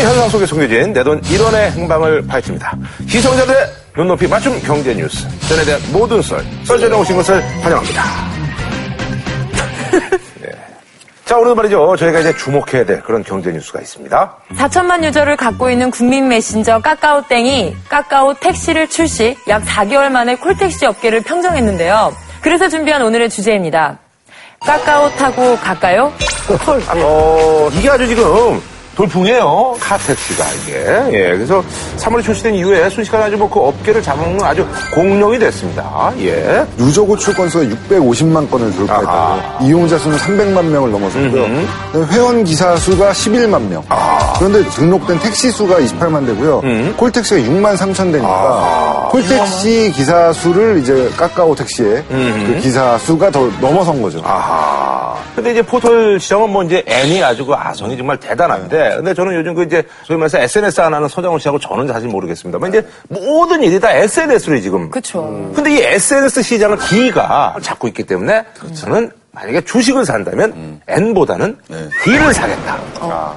일상의 현상 속에 숨겨진 내 돈 1원의 행방을 파헤칩니다. 시청자들의 눈높이 맞춤 경제 뉴스. 전에 대한 모든 썰, 썰전에 오신 것을 환영합니다. 네. 자, 오늘 말이죠. 저희가 이제 주목해야 될 그런 경제 뉴스가 있습니다. 4천만 유저를 갖고 있는 국민 메신저 까까오땡이 까까오 택시를 출시 약 4개월 만에 콜택시 업계를 평정했는데요. 그래서 준비한 오늘의 주제입니다. 까까오 타고 갈까요? 콜. 어, 이게 아주 지금 돌풍이에요. 카택시가 이게. 예. 그래서 3월에 출시된 이후에 순식간에 아주 뭐 그 업계를 잡아먹는 아주 공룡이 됐습니다. 예. 누적 호출 건수가 650만 건을 돌파했다고. 이용자 수는 300만 명을 넘어섰고요. 회원 기사 수가 11만 명. 아. 그런데 등록된 택시 수가 28만 대고요. 음. 콜택시가 6만 3천 대니까 아. 콜택시 기사 수를 이제 까까오 택시의 그 기사 수가 더 넘어선 거죠. 아하. 근데 이제 포털 시장은 뭐 이제 N이 아주 그 아성이 정말 대단한데, 근데 저는 요즘 그 이제 소위 말해서 SNS 안 하는 서장훈 씨하고 저는 사실 모르겠습니다만 이제 모든 일이 다 SNS로 지금. 그쵸. 근데 이 SNS 시장을 D가 잡고 있기 때문에 저는 만약에 주식을 산다면 N보다는 D를 사겠다.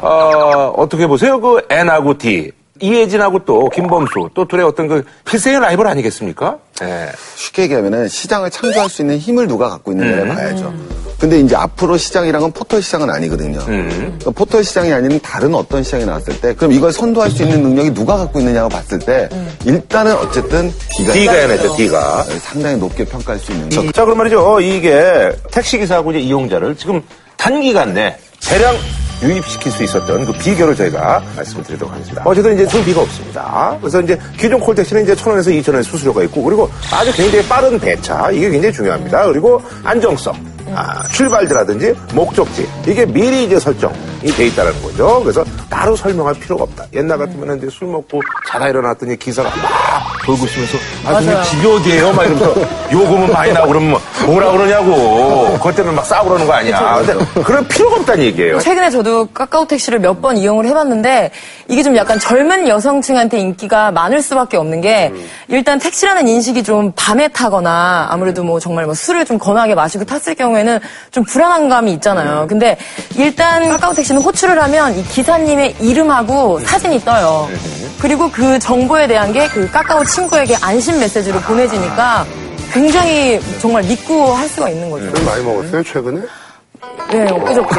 어, 어떻게 보세요? 그 N하고 D. 이혜진하고 또 김범수 또 둘의 어떤 그 필생의 라이벌 아니겠습니까? 예. 쉽게 얘기하면 시장을 창조할 수 있는 힘을 누가 갖고 음. 있느냐를 봐야죠. 근데 이제 앞으로 시장이란 건 포털 시장은 아니거든요. 음. 그러니까 포털 시장이 아닌 다른 어떤 시장이 나왔을 때 그럼 이걸 선도할 수 있는 능력이 누가 갖고 있느냐고 봤을 때 일단은 어쨌든 D가, D가 해내죠, D가. 상당히 높게 평가할 수 있는 거죠. 자, 그럼 말이죠. 이게 택시 기사하고 이제 이용자를 지금 단기간 내 대량 유입시킬 수 있었던 그 비결을 저희가 말씀을 드리도록 하겠습니다. 어쨌든 이제 승비가 없습니다. 그래서 이제 기존 콜택시는 이제 천 원에서 이천 원의 수수료가 있고 그리고 아주 굉장히 빠른 배차 이게 굉장히 중요합니다. 그리고 안정성. 아, 출발지라든지 목적지 이게 미리 이제 설정이 돼 있다는 거죠. 그래서 따로 설명할 필요가 없다. 옛날 같으면 이제 술 먹고 자다 일어났더니 기사가 막 돌고 있으면서 아, 근데 집이 어디예요? 막 이러면서 요금은 많이 나고 그러면 뭐라 그러냐고. 그것 때문에 막 싸우고 그러는 거 아니야. 근데 그럴 필요가 없다는 얘기예요. 최근에 저도 까까오 택시를 몇 번 이용을 해봤는데 이게 좀 약간 젊은 여성층한테 인기가 많을 수밖에 없는 게 일단 택시라는 인식이 좀 밤에 타거나 아무래도 뭐 정말 뭐 술을 좀 거나게 마시고 탔을 경우에는 좀 불안한 감이 있잖아요. 근데 일단 까까오 택시는 호출을 하면 이 기사님의 이름하고 사진이 떠요. 그리고 그 정보에 대한 게그 까까오 친구에게 안심 메시지로 보내지니까 굉장히 정말 믿고 할 수가 있는 거죠. 많이 먹었어요, 최근에? 네, 엊그저께.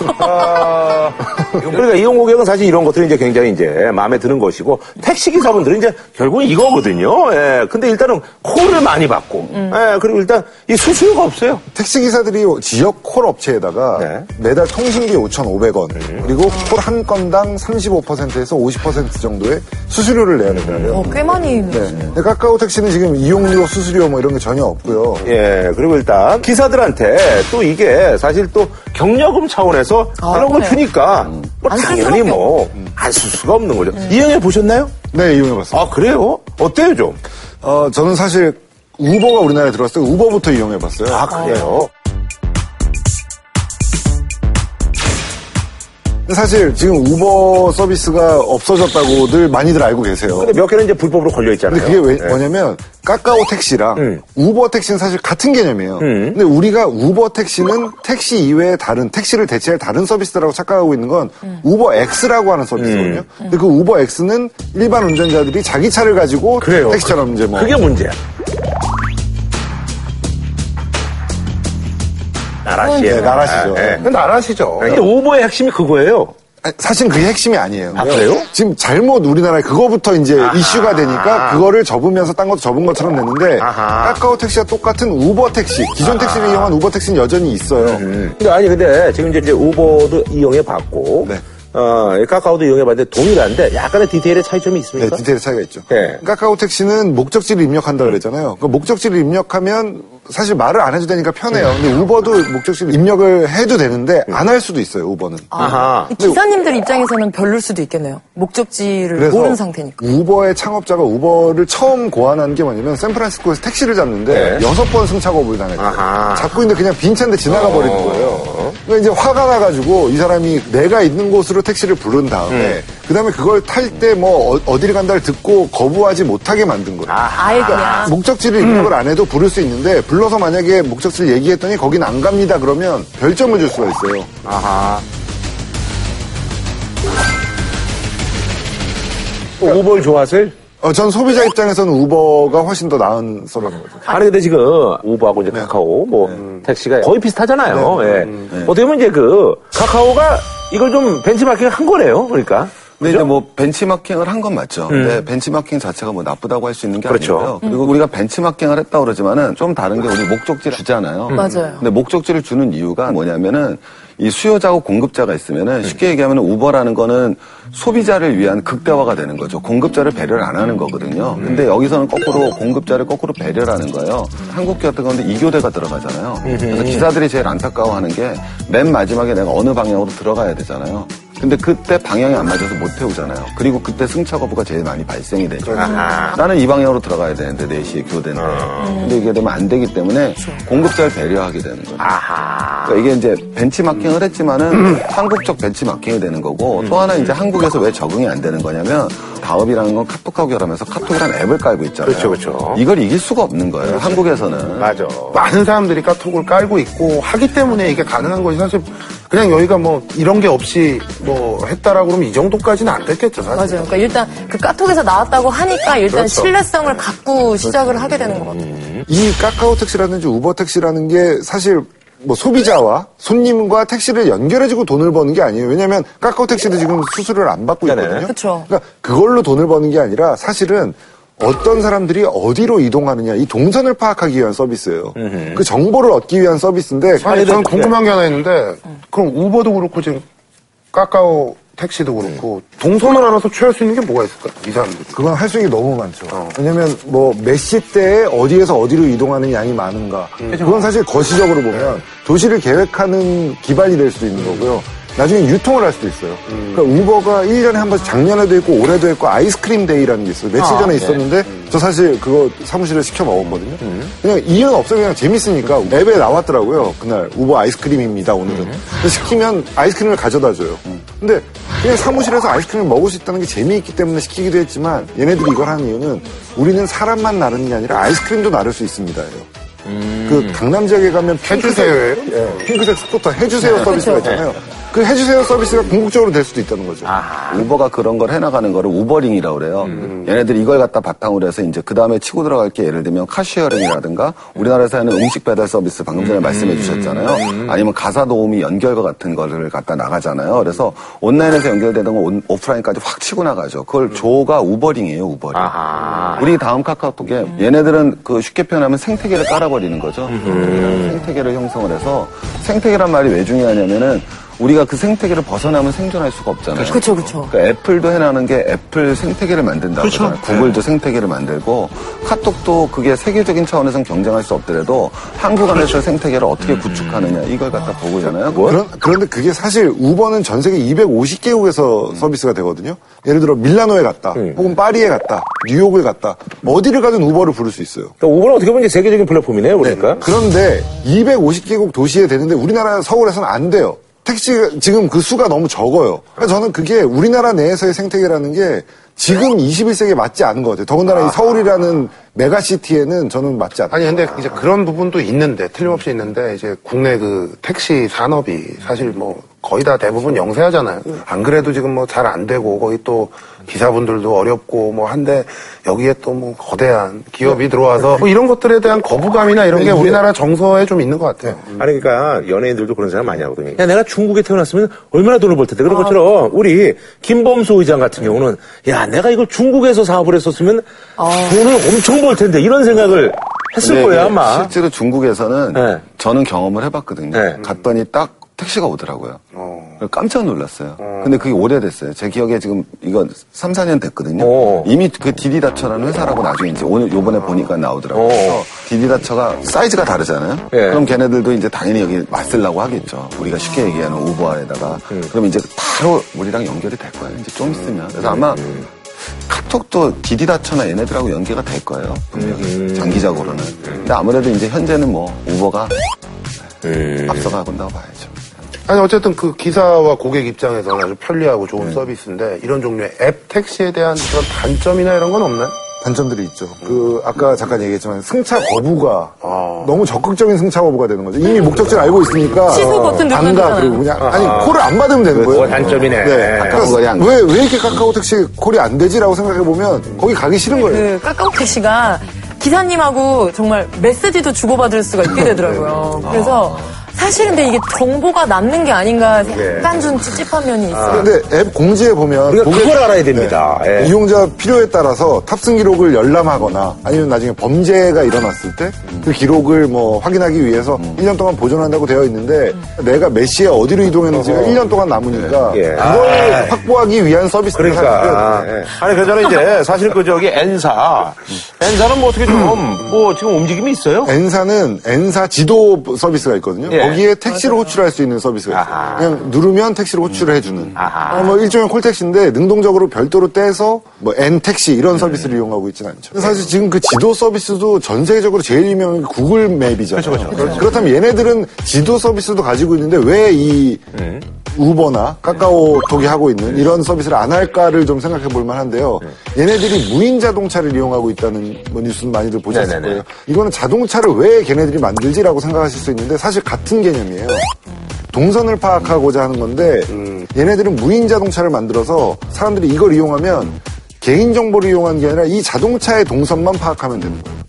아, 그러니까 이용 고객은 사실 이런 것들이 이제 굉장히 이제 마음에 드는 것이고 택시 기사분들은 이제 결국은 이거거든요. 예. 근데 일단은 콜을 많이 받고, 예. 그리고 일단 이 수수료가 없어요. 택시 기사들이 지역 콜 업체에다가 네. 매달 통신비 5,500원 그리고 콜 한 건당 35%에서 50% 정도의 수수료를 내야 된다고요. 어, 꽤 많이. 네. 근데 카카오 택시는 지금 이용료, 수수료 뭐 이런 게 전혀 없고요. 예, 그리고 일단 기사들한테 또 이게 사실 또 경력금 차원에서 아, 그런 걸? 주니까 뭐 안쓸 당연히 뭐 안 쓸 수가 없는 거죠. 이용해 보셨나요? 네, 이용해봤습니다. 아 그래요? 어때요 좀? 어, 저는 사실 우버가 우리나라에 들어왔을 때 우버부터 이용해봤어요. 아 그래요? 사실 지금 우버 서비스가 없어졌다고 늘 많이들 알고 계세요. 근데 몇 개는 이제 불법으로 걸려 있잖아요. 근데 그게 왜, 예. 뭐냐면 카카오 택시랑 음. 우버 택시는 사실 같은 개념이에요. 근데 우리가 우버 택시는 택시 이외에 다른 택시를 대체할 다른 서비스라고 착각하고 있는 건 우버 X라고 하는 서비스거든요. 근데 그 우버 X는 일반 운전자들이 자기 차를 가지고 그래요. 택시처럼 이제 뭐 그게 문제야. 나라시에. 네, 나라시죠. 네. 나라시죠. 근데 우버의 핵심이 그거예요. 아니, 사실 그게 핵심이 아니에요. 아, 그래요? 지금 잘못 우리나라에 그거부터 이제 이슈가 되니까 그거를 접으면서 딴 것도 접은 것처럼 됐는데 아하. 카카오 택시와 똑같은 우버 택시, 기존 택시를 이용한 우버 택시는 여전히 있어요. 근데 아니 근데 지금 이제 우버도 이용해 봤고 네. 어, 이 카카오도 이용해 봤는데 동일한데 약간의 디테일의 차이점이 네, 있습니까? 디테일 차이가 있죠. 네. 카카오 택시는 목적지를 입력한다 그랬잖아요. 그 목적지를 입력하면 사실 말을 안 해도 되니까 편해요. 근데 우버도 목적지를 입력을 해도 되는데 안 할 수도 있어요, 우버는. 아하. 이 기사님들 입장에서는 별로일 수도 있겠네요. 목적지를 모르는 상태니까. 우버의 창업자가 우버를 처음 고안한 게 뭐냐면 샌프란시스코에서 택시를 잡는데 네. 여섯 번 승차 거부를 당했대요. 아하. 잡고 있는데 그냥 빈 차인데 지나가 버리는 거예요. 그러니까 이제 화가 나가지고 이 사람이 내가 있는 곳으로 택시를 부른 다음에 네. 그다음에 그걸 탈 때 뭐 어, 디를 간다를 듣고 거부하지 못하게 만든 거예요. 아 예 그냥. 목적지를 입력을 안 해도 부를 수 있는데 불러서 만약에 목적지를 얘기했더니 거긴 안 갑니다 그러면 별점을 줄 수가 있어요. 아하. 우버를 좋아하세요? 어, 전 소비자 입장에서는 우버가 훨씬 더 나은 서비스인 거죠. 아니 근데 지금 우버하고 이제 카카오 뭐 택시가 거의 비슷하잖아요. 예. 어떻게 보면 이제 그 카카오가 이걸 좀 벤치마킹 한 거네요. 그러니까. 근데 이제 뭐 벤치마킹을 한 건 맞죠. 근데 벤치마킹 자체가 뭐 나쁘다고 할 수 있는 게 그렇죠. 아니고요. 그리고 우리가 벤치마킹을 했다고 그러지만은 좀 다른 게 우리 목적지를 주잖아요. 맞아요. 근데 목적지를 주는 이유가 뭐냐면은 이 수요자고 공급자가 있으면은 쉽게 얘기하면 우버라는 거는 소비자를 위한 극대화가 되는 거죠. 공급자를 배려를 안 하는 거거든요. 근데 여기서는 거꾸로 공급자를 거꾸로 배려를 하는 거예요. 한국 같은 건데 이교대가 들어가잖아요. 그래서 기사들이 제일 안타까워하는 게 맨 마지막에 내가 어느 방향으로 들어가야 되잖아요. 근데 그때 방향이 안 맞아서 못 태우잖아요. 그리고 그때 승차 거부가 제일 많이 발생이 되죠. 나는 이 방향으로 들어가야 되는데 4시에 교대인데. 근데 이게 되면 안 되기 때문에 공급자를 배려하게 되는 거예요. 그러니까 이게 이제 벤치마킹을 했지만은 한국적 벤치마킹이 되는 거고 또 하나 이제 한국에서 왜 적응이 안 되는 거냐면 다업이라는 건 카톡하고 결합해서 카톡이라는 앱을 깔고 있잖아요. 그렇죠, 그렇죠. 이걸 이길 수가 없는 거예요. 한국에서는. 맞아. 많은 사람들이 카톡을 깔고 있고 하기 때문에 이게 가능한 것이 사실 그냥 여기가 뭐 이런 게 없이 뭐 했다라고 그러면 이 정도까지는 안 됐겠죠 사실. 맞아요. 그러니까 일단 그 카톡에서 나왔다고 하니까 일단 그렇죠. 신뢰성을 갖고 시작을 하게 되는 것 같아요. 이 카카오 택시라든지 우버 택시라는 게 사실 뭐 소비자와 손님과 택시를 연결해주고 돈을 버는 게 아니에요. 왜냐하면 카카오 택시도 지금 수수료를 안 받고. 있거든요. 그쵸. 그러니까 그걸로 돈을 버는 게 아니라 사실은 어떤 사람들이 어디로 이동하느냐 이 동선을 파악하기 위한 서비스예요. 그 정보를 얻기 위한 서비스인데 아니 저는 궁금한 게 하나 있는데 그럼 우버도 그렇고 지금 카카오 택시도 그렇고 동선을 알아서 취할 수 있는 게 뭐가 있을까? 이 사람들이. 그건 할 수 있는 게 너무 많죠. 왜냐면 뭐 몇 시 때에 어디에서 어디로 이동하는 양이 많은가. 그건 사실 거시적으로 보면 도시를 계획하는 기반이 될 수도 있는 거고요. 나중에 유통을 할 수도 있어요. 그러니까 우버가 1년에 한 번씩 작년에도 있고 올해도 있고 아이스크림 day라는 게 있어요. 며칠 전에 있었는데 저 사실 그거 사무실에 시켜 먹었거든요. 그냥 이유는 없어요. 그냥 재밌으니까 앱에 나왔더라고요. 그날 우버 아이스크림입니다. 오늘은. 그래서 시키면 아이스크림을 가져다 줘요. 근데 그냥 사무실에서 아이스크림을 먹을 수 있다는 게 재미있기 때문에 시키기도 했지만 얘네들이 이걸 하는 이유는 우리는 사람만 나르는 게 아니라 아이스크림도 나를 수 있습니다 예요. 그 강남 지역에 가면? 핑크색, 예, 핑크색 스쿠터 해주세요 서비스가 있잖아요. 그 해주세요 서비스가 궁극적으로 될 수도 있다는 거죠. 우버가 그런 걸 해나가는 거를 Ubering이라고 그래요. 얘네들이 이걸 갖다 바탕으로 해서 이제 그 다음에 치고 들어갈 게 예를 들면 car sharing이라든가 우리나라에서 하는 음식 배달 서비스 방금 전에 말씀해 주셨잖아요. 아니면 가사 도우미 연결과 같은 거를 갖다 나가잖아요. 그래서 온라인에서 연결되는 건 온- 오프라인까지 확 치고 나가죠. 그걸 조가 Ubering이에요, Ubering. 아하. 우리 다음 카카오톡에 얘네들은 그 쉽게 표현하면 생태계를 깔아버리는 거죠. 생태계를 형성을 해서 생태계란 말이 왜 중요하냐면은 우리가 그 생태계를 벗어나면 생존할 수가 없잖아요. 그렇죠, 그렇죠. 그러니까 애플도 해나는 게 애플 생태계를 만든다고 하잖아요. 구글도 생태계를 만들고 카톡도 그게 세계적인 차원에서는 경쟁할 수 없더라도 한국 안에서 생태계를 어떻게 구축하느냐 이걸 갖다 보고 있잖아요. 그런, 그런데 그게 사실 우버는 전 세계 250개국에서 서비스가 되거든요. 예를 들어 밀라노에 갔다, 혹은 파리에 갔다, 뉴욕을 갔다, 어디를 가든 우버를 부를 수 있어요. 그러니까 우버는 어떻게 보면 이제 세계적인 플랫폼이네요. 그러니까. 그런데 250개국 도시에 되는데 우리나라 서울에서는 안 돼요. 택시가 지금 그 수가 너무 적어요. 그러니까 저는 그게 우리나라 내에서의 생태계라는 게 지금 21세기에 맞지 않은 것 같아요. 더군다나 이 서울이라는 메가시티에는 저는 맞지 않아요. 아니 근데 이제 그런 부분도 있는데 틀림없이 있는데 이제 국내 그 택시 산업이 사실 뭐 거의 다 대부분 영세하잖아요. 안 그래도 지금 뭐 잘 안 되고 거기 또 기사분들도 어렵고 뭐 한데 여기에 또 뭐 거대한 기업이 들어와서 뭐 이런 것들에 대한 거부감이나 이런 게 우리나라 정서에 좀 있는 것 같아요. 아니 그러니까 연예인들도 그런 생각 많이 하거든요. 야 내가 중국에 태어났으면 얼마나 돈을 벌 텐데 그런 것처럼 우리 김범수 의장 같은 경우는 야 내가 이걸 중국에서 사업을 했었으면 돈을 엄청 벌 텐데 이런 생각을 했을 근데 거예요 이게 아마. 실제로 중국에서는 네. 저는 경험을 해봤거든요. 네. 갔더니 딱 택시가 오더라고요. 어. 깜짝 놀랐어요. 근데 그게 오래됐어요. 제 기억에 지금 이거 3, 4년 됐거든요. 오. 이미 그 디디다처라는 회사라고 나중에 이제 오늘 요번에 보니까 나오더라고요. 오. 그래서 디디다처가 사이즈가 다르잖아요. 예. 그럼 걔네들도 이제 당연히 여기 맞으려고 하겠죠. 우리가 쉽게 얘기하는 우버에다가. 그럼 이제 바로 우리랑 연결이 될 거예요. 이제 좀 있으면. 그래서 아마 카톡도 디디다처나 얘네들하고 연계가 될 거예요. 분명히. 장기적으로는. 근데 아무래도 이제 현재는 뭐 우버가 앞서가고 있다고 봐야죠. 아니 어쨌든 그 기사와 고객 입장에서는 아주 편리하고 좋은 서비스인데 이런 종류의 앱 택시에 대한 그런 단점이나 이런 건 없나요? 단점들이 있죠. 그 아까 잠깐 얘기했지만 승차 거부가 너무 적극적인 승차 거부가 되는 거죠. 이미 목적지를 알고 있으니까 취소 버튼 누르면 안 가. 되잖아요. 그리고 그냥 아니 콜을 안 받으면 되는 거예요. 그거 단점이네. 네. 안 가. 왜, 왜 이렇게 카카오 택시 콜이 안 되지라고 생각해 보면 거기 가기 싫은 거예요. 그 카카오 택시가 기사님하고 정말 메시지도 주고받을 수가 있게 되더라고요. 그래서 사실 근데 이게 정보가 남는 게 아닌가 약간 좀 찝찝한 면이 있어요. 근데 앱 공지에 보면 우리가 그걸 알아야 됩니다. 네. 예. 이용자 필요에 따라서 탑승 기록을 열람하거나 아니면 나중에 범죄가 일어났을 때 그 기록을 뭐 확인하기 위해서 1년 동안 보존한다고 되어 있는데 내가 몇 시에 어디로 이동했는지가 1년 동안 남으니까 예. 그걸 아. 확보하기 위한 서비스를 그러니까 예. 아니 그저는 이제 사실 그 저기 N사 N사는 뭐 어떻게 좀 뭐 지금 움직임이 있어요? N사는 N사 지도 서비스가 있거든요. 예. 거기에 택시를 호출할 수 있는 서비스가 있어요. 아하. 그냥 누르면 택시를 호출을 해주는. 아하. 어, 뭐 일종의 콜택시인데 능동적으로 별도로 떼서 뭐 N 택시 이런 서비스를 이용하고 있지는 않죠. 근데 사실 지금 그 지도 서비스도 전 세계적으로 제일 유명한 게 구글 맵이잖아요. 그렇다면 얘네들은 지도 서비스도 가지고 있는데 왜이 우버나 카카오톡이 하고 있는 이런 서비스를 안 할까를 좀 생각해 볼 만한데요. 얘네들이 무인 자동차를 이용하고 있다는 뭐 뉴스는 많이들 보셨을. 거예요. 이거는 자동차를 왜 걔네들이 만들지라고 생각하실 수 있는데 사실 같은 개념이에요. 동선을 파악하고자 하는 건데 얘네들은 무인 자동차를 만들어서 사람들이 이걸 이용하면 개인 정보를 이용한 게 아니라 이 자동차의 동선만 파악하면 되는 거예요.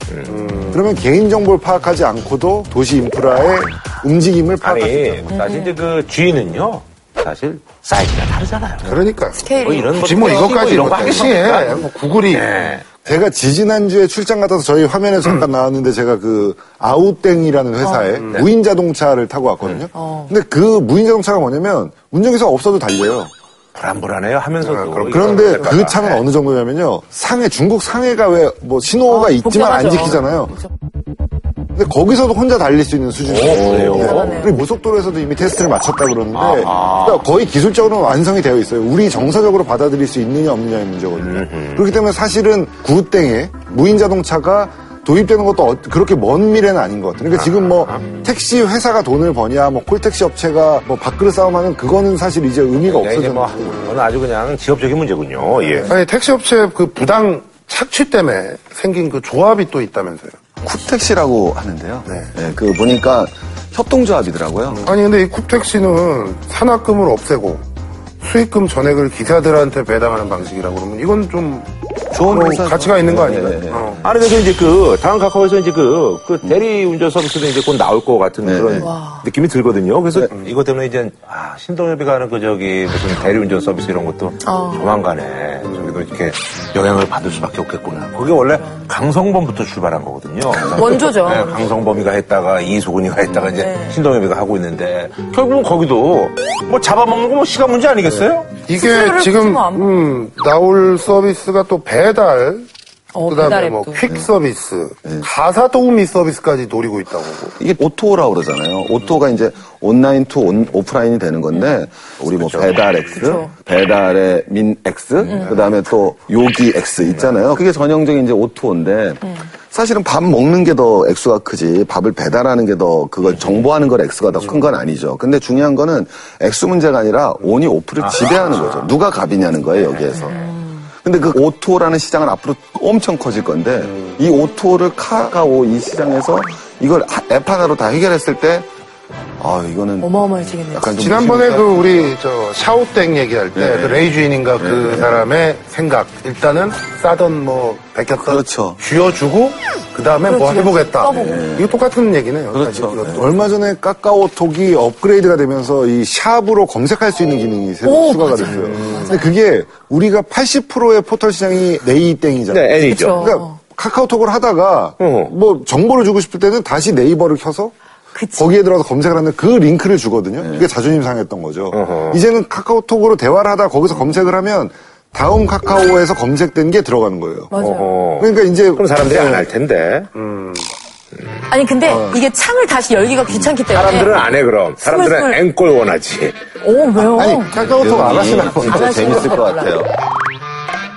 그러면 개인 정보를 파악하지 않고도 도시 인프라의 움직임을 파악할 수 있다. 사실 이제 그 G는요 사실 사이즈가 다르잖아요. 그러니까. 스케일이 뭐 이런 굳이 뭐 이것까지 이런 뭐거 하겠습니까? 뭐 구글이 네. 제가 지지난주에 출장 갔다 와서 저희 화면에서 잠깐 나왔는데 제가 그 아우땡이라는 회사에 무인 자동차를 타고 왔거든요. 근데 그 무인 자동차가 뭐냐면 운전기사 없어도 달려요. 불안불안해요 하면서도 그럼 그런데 그. 차는 어느 정도냐면요. 상해, 중국 상해가 왜 뭐 신호가 아, 있지만 안 복잡하죠. 지키잖아요. 근데 거기서도 혼자 달릴 수 있는 수준이에요. 그래요? 네. 그리고 고속도로에서도 이미 테스트를 마쳤다 그러는데 그러니까 거의 기술적으로는 완성이 되어 있어요. 우리 정서적으로 받아들일 수 있느냐 없느냐의 문제거든요. 그렇기 때문에 사실은 구땡에 무인 자동차가 도입되는 것도 어- 그렇게 먼 미래는 아닌 것 같아요. 그러니까 지금 뭐 택시 회사가 돈을 버냐, 뭐 콜택시 업체가 뭐 밥그릇 싸움하는 그거는 사실 이제 의미가 네, 이제 뭐. 그건 아주 그냥 지역적인 문제군요. 예. 아니 택시 업체 그 부당 착취 때문에 생긴 그 조합이 또 있다면서요. 쿠택시라고 하는데요. 네, 그 보니까 협동조합이더라고요. 아니 근데 이 쿱택시는 산학금을 없애고 수익금 전액을 기사들한테 배당하는 방식이라고 그러면 이건 좀 좋은 뭐 회사죠. 가치가 있는 거 네, 아닌가요? 네, 네. 어. 아니, 그래서 이제 그, 다음 카카오에서 이제 그, 그 대리 운전 서비스도 이제 곧 나올 것 같은 네, 그런 네. 느낌이 들거든요. 그래서 이것 때문에 이제, 아, 신동엽이가 하는 그 저기, 무슨 대리 운전 서비스 이런 것도 조만간에 저기도 이렇게 영향을 받을 수밖에 없겠구나. 그게 원래 강성범부터 출발한 거거든요. 원조죠. 네, 강성범이가 했다가 이수근이가 했다가 이제 네. 신동엽이가 하고 있는데 결국은 거기도 뭐 잡아먹는 거 뭐 시간 문제 아니겠어요? 이게 지금 음, 나올 서비스가 또 배달, 어, 그다음에 배달 뭐 앱도. 퀵 서비스, 가사 도우미 서비스까지 노리고 있다고. 이게 O2O라고 그러잖아요. 오토가 이제 온라인 to 온- 오프라인이 되는 건데 우리 뭐 배달 X. 배달의 민 X, 그다음에 또 요기 X 있잖아요. 그게 전형적인 이제 O2O인데 사실은 밥 먹는 게 더 액수가 크지 밥을 배달하는 게 더 그걸 정보하는 걸 액수가 더 큰 건 아니죠. 근데 중요한 거는 액수 문제가 아니라 온이 오프를 지배하는 거죠. 누가 갑이냐는 거예요, 여기에서. 근데 그 O2O라는 시장은 앞으로 엄청 커질 건데 이 O2O를 카카오 이 시장에서 이걸 하- 앱 하나로 다 해결했을 때 아, 이거는 어마어마해지겠네요. 약간 좀 지난번에 그 우리 저 샤오땡 얘기할 때 네. 그 레이 주인인가 그 사람의 생각 일단은 싸던 뭐 베꼈던 그렇죠. 쥐어주고 그 다음에 뭐 해보겠다. 써보고. 이거 똑같은 얘기네요. 그렇죠. 이것도. 얼마 전에 카카오톡이 업그레이드가 되면서 이 샵으로 검색할 수 있는 기능이 새로 오, 추가가 맞아요. 됐어요. 근데 그게 우리가 80%의 포털 시장이 네이땡이잖아요. 네, N이죠. 그러니까 카카오톡을 하다가 어. 뭐 정보를 주고 싶을 때는 다시 네이버를 켜서 그치. 거기에 들어가서 검색을 하는데 그 링크를 주거든요. 그게 자존심 상했던 거죠. 어허. 이제는 카카오톡으로 대화를 하다 거기서 검색을 하면 다음 카카오에서 검색된 게 들어가는 거예요. 맞아요. 그러니까 이제 그럼 사람들이 안할 텐데. 아니 근데 이게 창을 다시 열기가 귀찮기 때문에. 사람들은 안 해, 그럼. 사람들은 스물. 앵콜 원하지. 오 왜요? 아니 카카오톡 안 하시나 진짜 안 재밌을 것 같아요.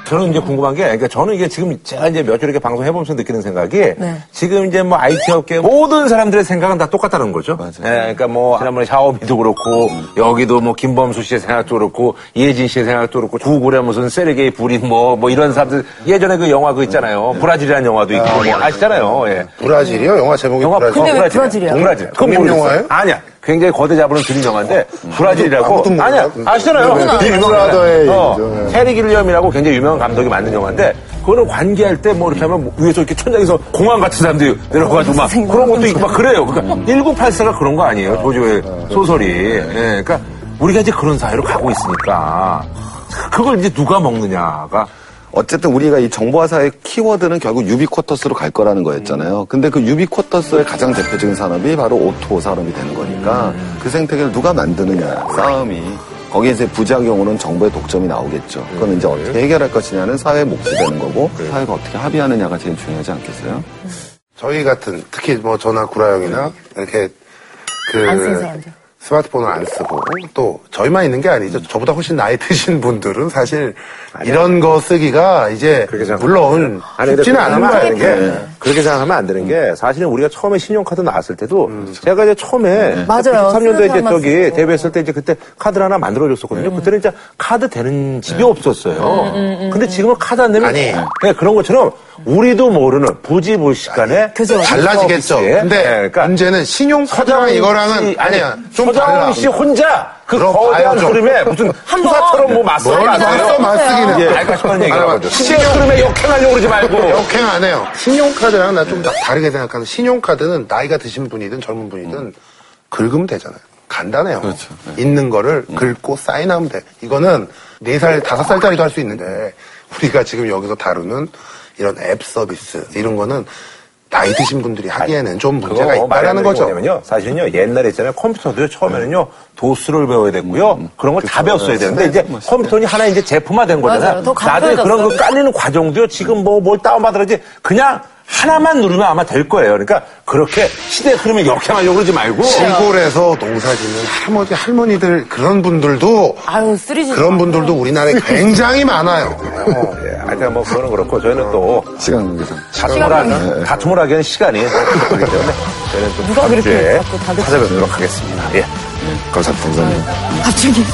저는 이제 궁금한 게, 그러니까 저는 이게 지금 제가 이제 몇 주 이렇게 방송 해보면서 느끼는 생각이, 네. 지금 이제 뭐 IT 업계 모든 사람들의 생각은 다 똑같다는 거죠. 맞아요. 예, 그러니까 뭐, 지난번에 샤오미도 그렇고, 여기도 뭐, 김범수 씨의 생각도 그렇고, 이혜진 씨의 생각도 그렇고, 구글에 무슨 세르게이 불인 뭐, 뭐 이런 사람들, 예전에 그 영화 그 있잖아요. 브라질이라는 영화도 있고, 뭐 아시잖아요. 예. 브라질이요? 영화 제목이 영화 브라질. 근데 왜 브라질이야. 브라질이야? 브라질. 그건 독립 모르겠어요. 영화예요? 아니야. 굉장히 거대 잡으는 드림 영화인데 브라질이라고 아무도 몰라요. 아니야 아시잖아요. 그렇구나. 빅 브라더의 어. 테리 길리엄이라고 굉장히 유명한 감독이 만든 영화인데 그거는 관계할 때 뭐 이렇게 하면 위에서 이렇게 천장에서 공항 같은 사람들이 내려가지고 막 그런 것도 있고 막 그래요. 그러니까 1984가 그런 거 아니에요. 조조의 소설이. 예, 그러니까 우리가 이제 그런 사회로 가고 있으니까 그걸 이제 누가 먹느냐가 어쨌든 우리가 이 정보화 사회의 키워드는 결국 유비쿼터스로 갈 거라는 거였잖아요. 근데 그 유비쿼터스의 가장 대표적인 산업이 바로 O2O 산업이 되는 거니까 그 생태계를 누가 만드느냐 싸움이 거기에 이제 부작용으로는 정보의 독점이 나오겠죠. 그건 이제 어떻게 해결할 것이냐는 사회의 몫이 되는 거고 사회가 어떻게 합의하느냐가 제일 중요하지 않겠어요? 저희 같은 특히 뭐 저나 구라 형이나 이렇게 그안 쓰는 사람들. 스마트폰을 안 쓰고 또 저희만 있는 게 아니죠. 저보다 훨씬 나이 드신 분들은 사실 이런 거 쓰기가 이제 물론 아니, 쉽지는 않은 거예요. 되는 게, 그렇게 생각하면 안 되는 게, 사실은 우리가 처음에 신용카드 나왔을 때도, 제가 이제 처음에, 맞아요. 93년도에 이제 저기 데뷔했을 때 이제 그때 카드를 하나 만들어줬었거든요. 그때는 이제 카드 되는 집이 없었어요. 근데 지금은 카드 안 내면, 아니. 네, 그런 것처럼, 우리도 모르는 부지불식간에, 그죠. 달라지겠죠. 근데 네, 그러니까 문제는 신용카드랑 이거랑은 씨, 아니야 좀 서장훈 달라. 씨 혼자 그 거대한. 흐름에 무슨 수사처럼 뭐 맞서는 뭘 안. 맞서 맞쓰기는 예, 알까 싶은 얘기라고. 시의 흐름에 역행하려고 그러지 말고. 역행 안 해요. 신용카드랑 나 좀 다르게 생각하는 신용카드는 나이가 드신 분이든 젊은 분이든 긁으면 되잖아요. 간단해요. 있는 거를 긁고 사인하면 돼. 이거는 4살, 5살짜리도 할 수 있는데 우리가 지금 여기서 다루는 이런 앱 서비스 이런 거는 나이 드신 분들이 하기에는 좀 문제가 있다라는 말하는 거죠. 뭐냐면요. 사실은요, 옛날에 있잖아요. 컴퓨터도요, 처음에는요, 도수를 배워야 됐고요. 그런 걸다 배웠어야 되는데, 이제 컴퓨터는 하나 이제 제품화된 거잖아요. 나중에 그런. 거 깔리는 과정도요, 지금 뭐, 뭘 다운받으라지, 그냥 하나만 누르면 아마 될 거예요. 그러니까, 그렇게 시대 흐름에 역행하려고 그러지 말고. 시골에서 농사 짓는 할머니, 할머니들 그런 분들도 아유, 쓰리지. 그런 분들도 우리나라에 굉장히 많아요. 하여튼 뭐, 그거는 그렇고, 저희는 또, 시간 관계상. 다툼을 하기, 다툼을 하기에는 시간이 부족하기 때문에, 저희는 또 누가 다음 그렇게 주에 자꾸 다들- 찾아뵙도록 하겠습니다. 예. 감사합니다. 갑자기.